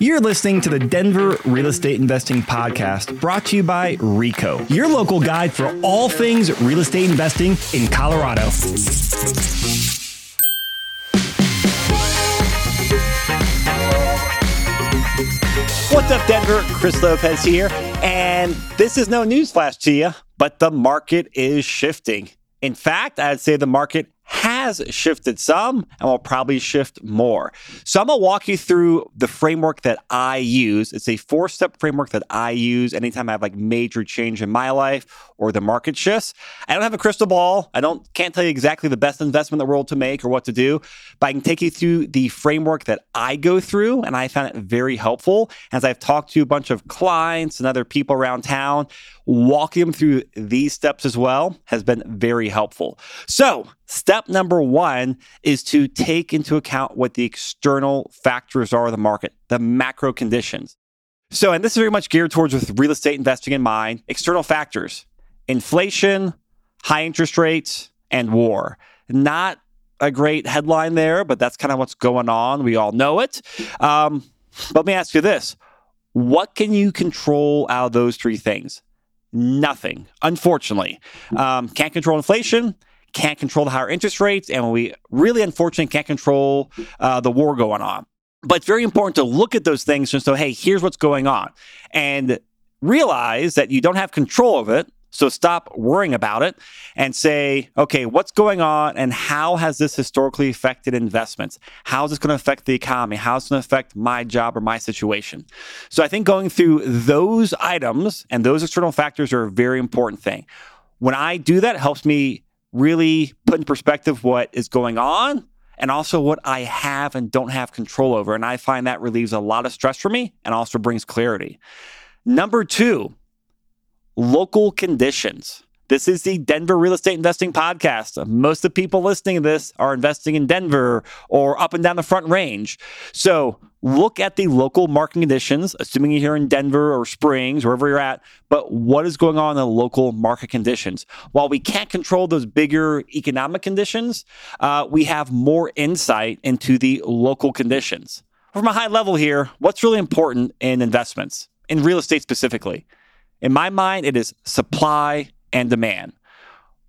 You're listening to the Denver Real Estate Investing Podcast brought to you by RICO, your local guide for all things real estate investing in Colorado. What's up, Denver? Chris Lopez here. And this is no newsflash to you, but the market is shifting. In fact, I'd say the market has shifted some and will probably shift more. So I'm going to walk you through the framework that I use. It's a four step framework that I use anytime I have like major change in my life or the market shifts. I don't have a crystal ball. I don't can't tell you exactly the best investment in the world to make or what to do, but I can take you through the framework that I go through and I found it very helpful as I've talked to a bunch of clients and other people around town walking them through these steps as well has been very helpful. So, step number one is to take into account what the external factors are of the market, the macro conditions. So, and this is very much geared towards with real estate investing in mind, external factors, inflation, high interest rates, and war. Not a great headline there, but that's kind of what's going on. We all know it. Um, let me ask you this what can you control out of those three things? Nothing, unfortunately. Um, can't control inflation, can't control the higher interest rates, and we really, unfortunately, can't control uh, the war going on. But it's very important to look at those things and so, hey, here's what's going on. And realize that you don't have control of it. So stop worrying about it and say, okay, what's going on and how has this historically affected investments? How is this going to affect the economy? How is it going to affect my job or my situation? So I think going through those items and those external factors are a very important thing. When I do that, it helps me really put in perspective what is going on and also what I have and don't have control over. And I find that relieves a lot of stress for me and also brings clarity. Number two, local conditions. This is the Denver Real Estate Investing Podcast. Most of the people listening to this are investing in Denver or up and down the front range. So look at the local market conditions, assuming you're here in Denver or Springs, wherever you're at, but what is going on in the local market conditions? While we can't control those bigger economic conditions, uh, we have more insight into the local conditions. From a high level here, what's really important in investments, in real estate specifically? In my mind, it is supply and demand.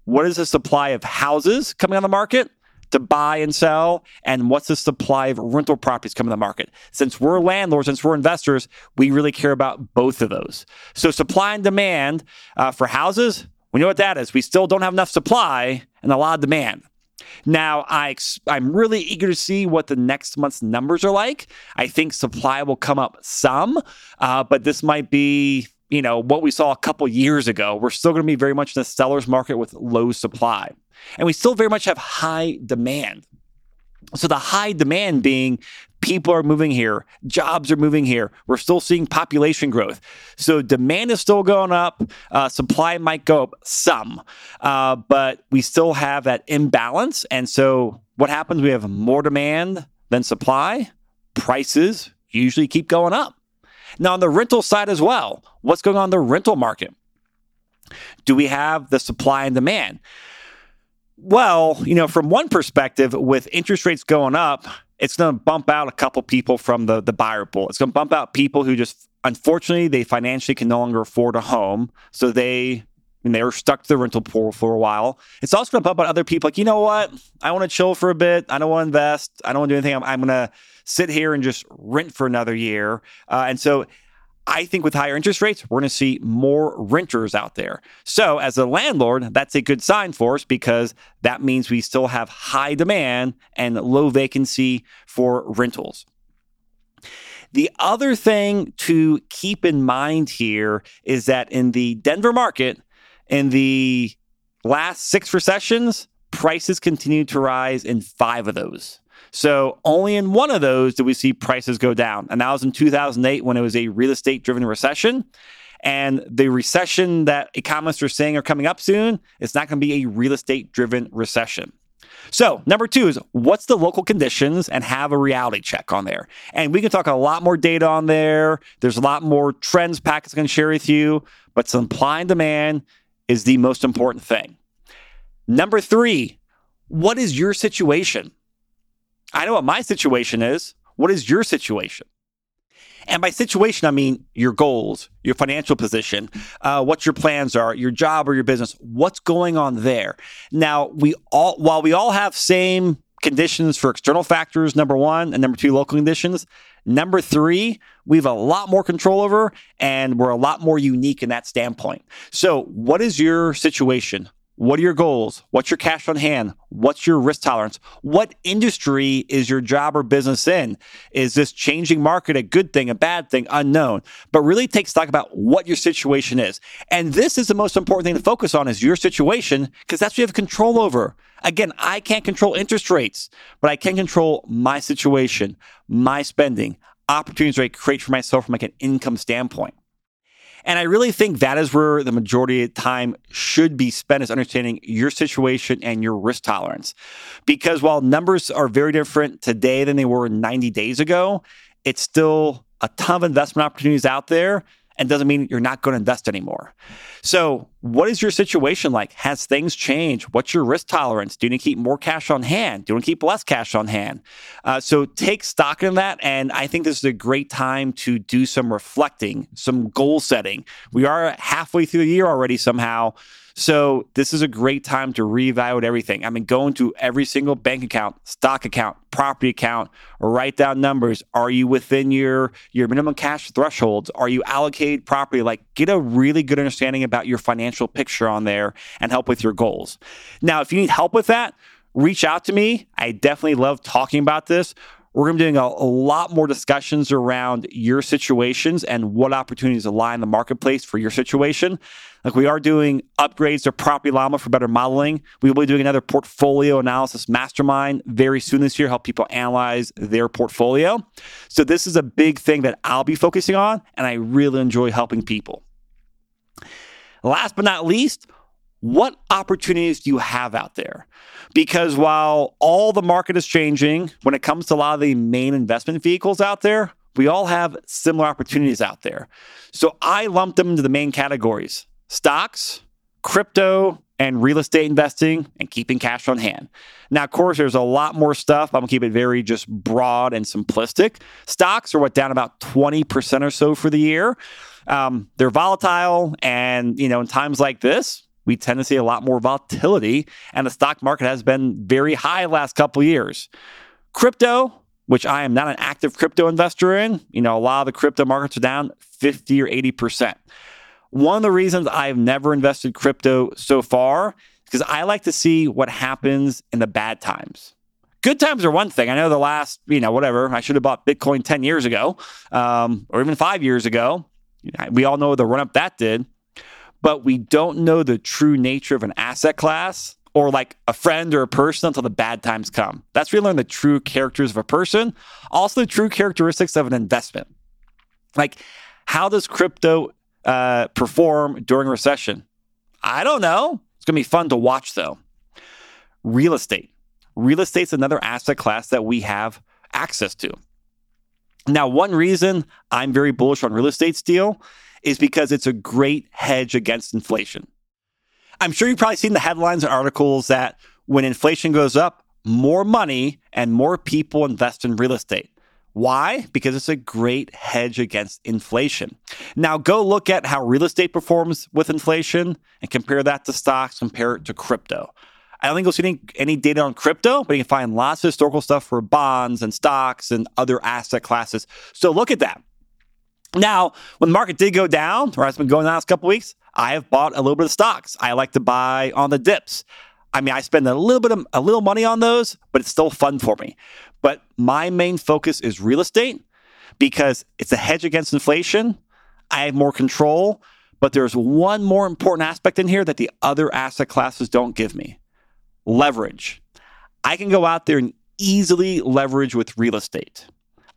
What is the supply of houses coming on the market to buy and sell? And what's the supply of rental properties coming on the market? Since we're landlords, since we're investors, we really care about both of those. So, supply and demand uh, for houses, we know what that is. We still don't have enough supply and a lot of demand. Now, I I'm really eager to see what the next month's numbers are like. I think supply will come up some, uh, but this might be you know, what we saw a couple years ago. We're still going to be very much in a seller's market with low supply. And we still very much have high demand. So the high demand being people are moving here, jobs are moving here. We're still seeing population growth. So demand is still going up. Uh, supply might go up some, uh, but we still have that imbalance. And so what happens? We have more demand than supply. Prices usually keep going up. Now, on the rental side as well, what's going on in the rental market? Do we have the supply and demand? Well, you know, from one perspective, with interest rates going up, it's going to bump out a couple people from the, the buyer pool. It's going to bump out people who just, unfortunately, they financially can no longer afford a home. So they, and they were stuck to the rental pool for a while. It's also going to bump out other people like, you know what? I want to chill for a bit. I don't want to invest. I don't want to do anything. I'm, I'm going to sit here and just rent for another year. Uh, and so I think with higher interest rates, we're going to see more renters out there. So, as a landlord, that's a good sign for us because that means we still have high demand and low vacancy for rentals. The other thing to keep in mind here is that in the Denver market, in the last six recessions, prices continued to rise in five of those. So only in one of those did we see prices go down. And that was in 2008 when it was a real estate driven recession. And the recession that economists are saying are coming up soon, it's not going to be a real estate driven recession. So, number two is what's the local conditions and have a reality check on there. And we can talk a lot more data on there. There's a lot more trends packets can share with you, but supply and demand is the most important thing. Number three, what is your situation? I know what my situation is. What is your situation? And by situation, I mean your goals, your financial position, uh, what your plans are, your job or your business, what's going on there. Now, we all, while we all have same conditions for external factors, number one, and number two, local conditions. Number three, we have a lot more control over and we're a lot more unique in that standpoint. So, what is your situation? What are your goals? What's your cash on hand? What's your risk tolerance? What industry is your job or business in? Is this changing market a good thing, a bad thing, unknown? But really take stock about what your situation is. And this is the most important thing to focus on is your situation because that's what you have control over. Again, I can't control interest rates, but I can control my situation, my spending, opportunities I create for myself from like an income standpoint. And I really think that is where the majority of time should be spent is understanding your situation and your risk tolerance. Because while numbers are very different today than they were 90 days ago, it's still a ton of investment opportunities out there and doesn't mean you're not going to invest anymore. So, what is your situation like? Has things changed? What's your risk tolerance? Do you need to keep more cash on hand? Do you want to keep less cash on hand? Uh, so, take stock in that. And I think this is a great time to do some reflecting, some goal setting. We are halfway through the year already somehow. So this is a great time to reevaluate everything. I mean, go into every single bank account, stock account, property account, write down numbers. Are you within your your minimum cash thresholds? Are you allocated properly? Like get a really good understanding about your financial picture on there and help with your goals. Now, if you need help with that, reach out to me. I definitely love talking about this. We're going to be doing a, a, lot more discussions around your situations and what opportunities lie in the marketplace for your situation. Like we are doing upgrades to Property Llama for better modeling. We will be doing another portfolio analysis mastermind very soon this year, help people analyze their portfolio. So this is a big thing that I'll be focusing on, and I really enjoy helping people. Last but not least, what opportunities do you have out there? Because while all the market is changing, when it comes to a lot of the main investment vehicles out there, we all have similar opportunities out there. So I lumped them into the main categories stocks, crypto, and real estate investing and keeping cash on hand. Now, of course, there's a lot more stuff. I'm gonna keep it very just broad and simplistic. Stocks are what down about 20% or so for the year. Um, they're volatile, and you know, in times like this, we tend to see a lot more volatility, and the stock market has been very high last couple years. Crypto, which I am not an active crypto investor in, you know, a lot of the crypto markets are down 50 or 80%. One of the reasons I've never invested crypto so far because I like to see what happens in the bad times. Good times are one thing. I know the last, you know, whatever, I should have bought Bitcoin 10 years ago um, or even five years ago. We all know the run up that did but we don't know the true nature of an asset class or like a friend or a person until the bad times come. That's where you learn the true characters of a person, also the true characteristics of an investment. Like, how does crypto uh, perform during recession? I don't know. It's going to be fun to watch, though. Real estate. Real estate's another asset class that we have access to. Now, one reason I'm very bullish on real estate Steele is because it's a great hedge against inflation. I'm sure you've probably seen the headlines and articles that when inflation goes up, more money and more people invest in real estate. Why? Because it's a great hedge against inflation. Now, go look at how real estate performs with inflation and compare that to stocks, compare it to crypto. I don't think you'll see any, any data on crypto, but you can find lots of historical stuff for bonds and stocks and other asset classes. So look at that. Now, when the market did go down, or it's been going the last couple weeks, I have bought a little bit of stocks. I like to buy on the dips. I mean, I spend a little bit of a little money on those, but it's still fun for me. But my main focus is real estate because it's a hedge against inflation. I have more control, but there's one more important aspect in here that the other asset classes don't give me. Leverage. I can go out there and easily leverage with real estate.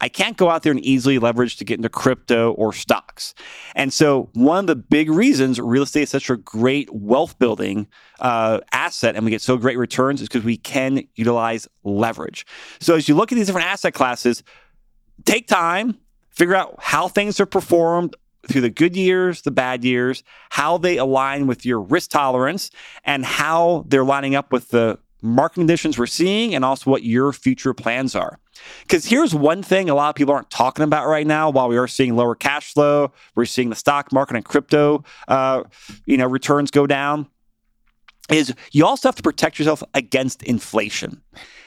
I can't go out there and easily leverage to get into crypto or stocks. And so, one of the big reasons real estate is such a great wealth building uh, asset and we get so great returns is because we can utilize leverage. So, as you look at these different asset classes, take time, figure out how things are performed through the good years, the bad years, how they align with your risk tolerance, and how they're lining up with the market conditions we're seeing and also what your future plans are. Because here's one thing a lot of people aren't talking about right now. While we are seeing lower cash flow, we're seeing the stock market and crypto, uh, you know, returns go down. Is you also have to protect yourself against inflation.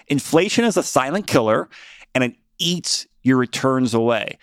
Inflation is a silent killer, and it eats your returns away.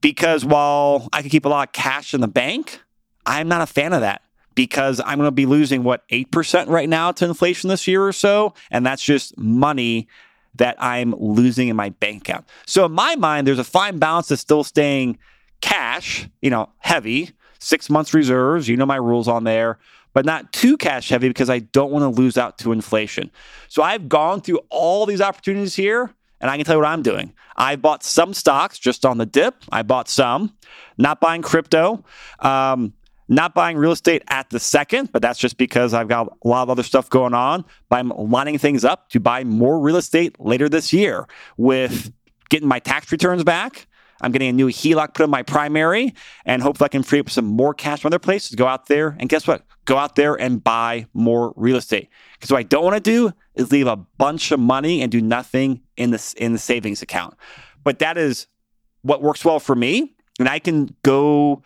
Because while I can keep a lot of cash in the bank, I'm not a fan of that because I'm going to be losing what 8% right now to inflation this year or so. And that's just money that I'm losing in my bank account. So in my mind, there's a fine balance of still staying cash, you know, heavy, six months reserves. You know my rules on there, but not too cash heavy because I don't want to lose out to inflation. So I've gone through all these opportunities here. And I can tell you what I'm doing. I bought some stocks just on the dip. I bought some, not buying crypto. Um, not buying real estate at the second, but that's just because I've got a lot of other stuff going on. But I'm lining things up to buy more real estate later this year with getting my tax returns back. I'm getting a new HELOC put in my primary, and hopefully I can free up some more cash from other places. Go out there and guess what? Go out there and buy more real estate. Because what I don't want to do is leave a bunch of money and do nothing in the in the savings account. But that is what works well for me, and I can go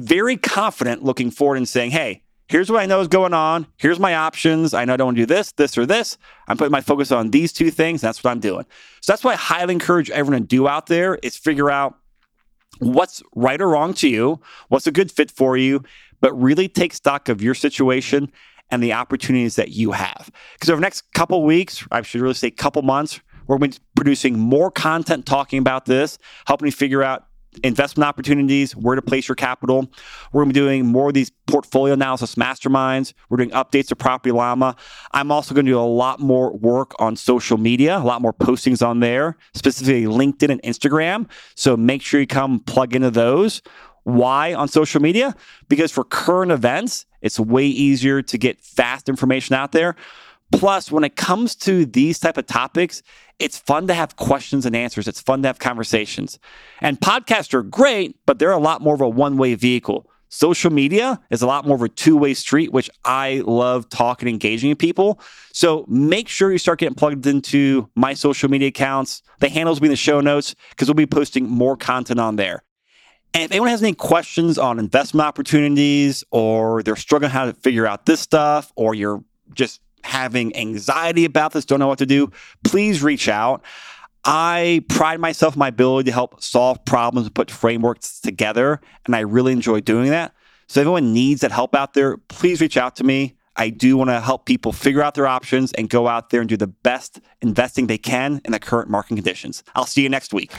very confident looking forward and saying, hey, here's what I know is going on. Here's my options. I know I don't want to do this, this, or this. I'm putting my focus on these two things. That's what I'm doing. So that's what I highly encourage everyone to do out there is figure out what's right or wrong to you, what's a good fit for you, but really take stock of your situation and the opportunities that you have. Because over the next couple weeks, I should really say couple months, we're going to be producing more content talking about this, helping you figure out investment opportunities, where to place your capital. We're going to be doing more of these portfolio analysis masterminds. We're doing updates to Property Llama. I'm also going to do a lot more work on social media, a lot more postings on there, specifically LinkedIn and Instagram. So make sure you come plug into those. Why on social media? Because for current events, it's way easier to get fast information out there. Plus, when it comes to these type of topics, it's fun to have questions and answers. It's fun to have conversations. And podcasts are great, but they're a lot more of a one-way vehicle. Social media is a lot more of a two-way street, which I love talking, engaging with people. So make sure you start getting plugged into my social media accounts. The handles will be in the show notes because we'll be posting more content on there. And if anyone has any questions on investment opportunities or they're struggling how to figure out this stuff or you're just having anxiety about this, don't know what to do, please reach out. I pride myself my ability to help solve problems and put frameworks together, and I really enjoy doing that. So, if anyone needs that help out there, please reach out to me. I do want to help people figure out their options and go out there and do the best investing they can in the current market conditions. I'll see you next week.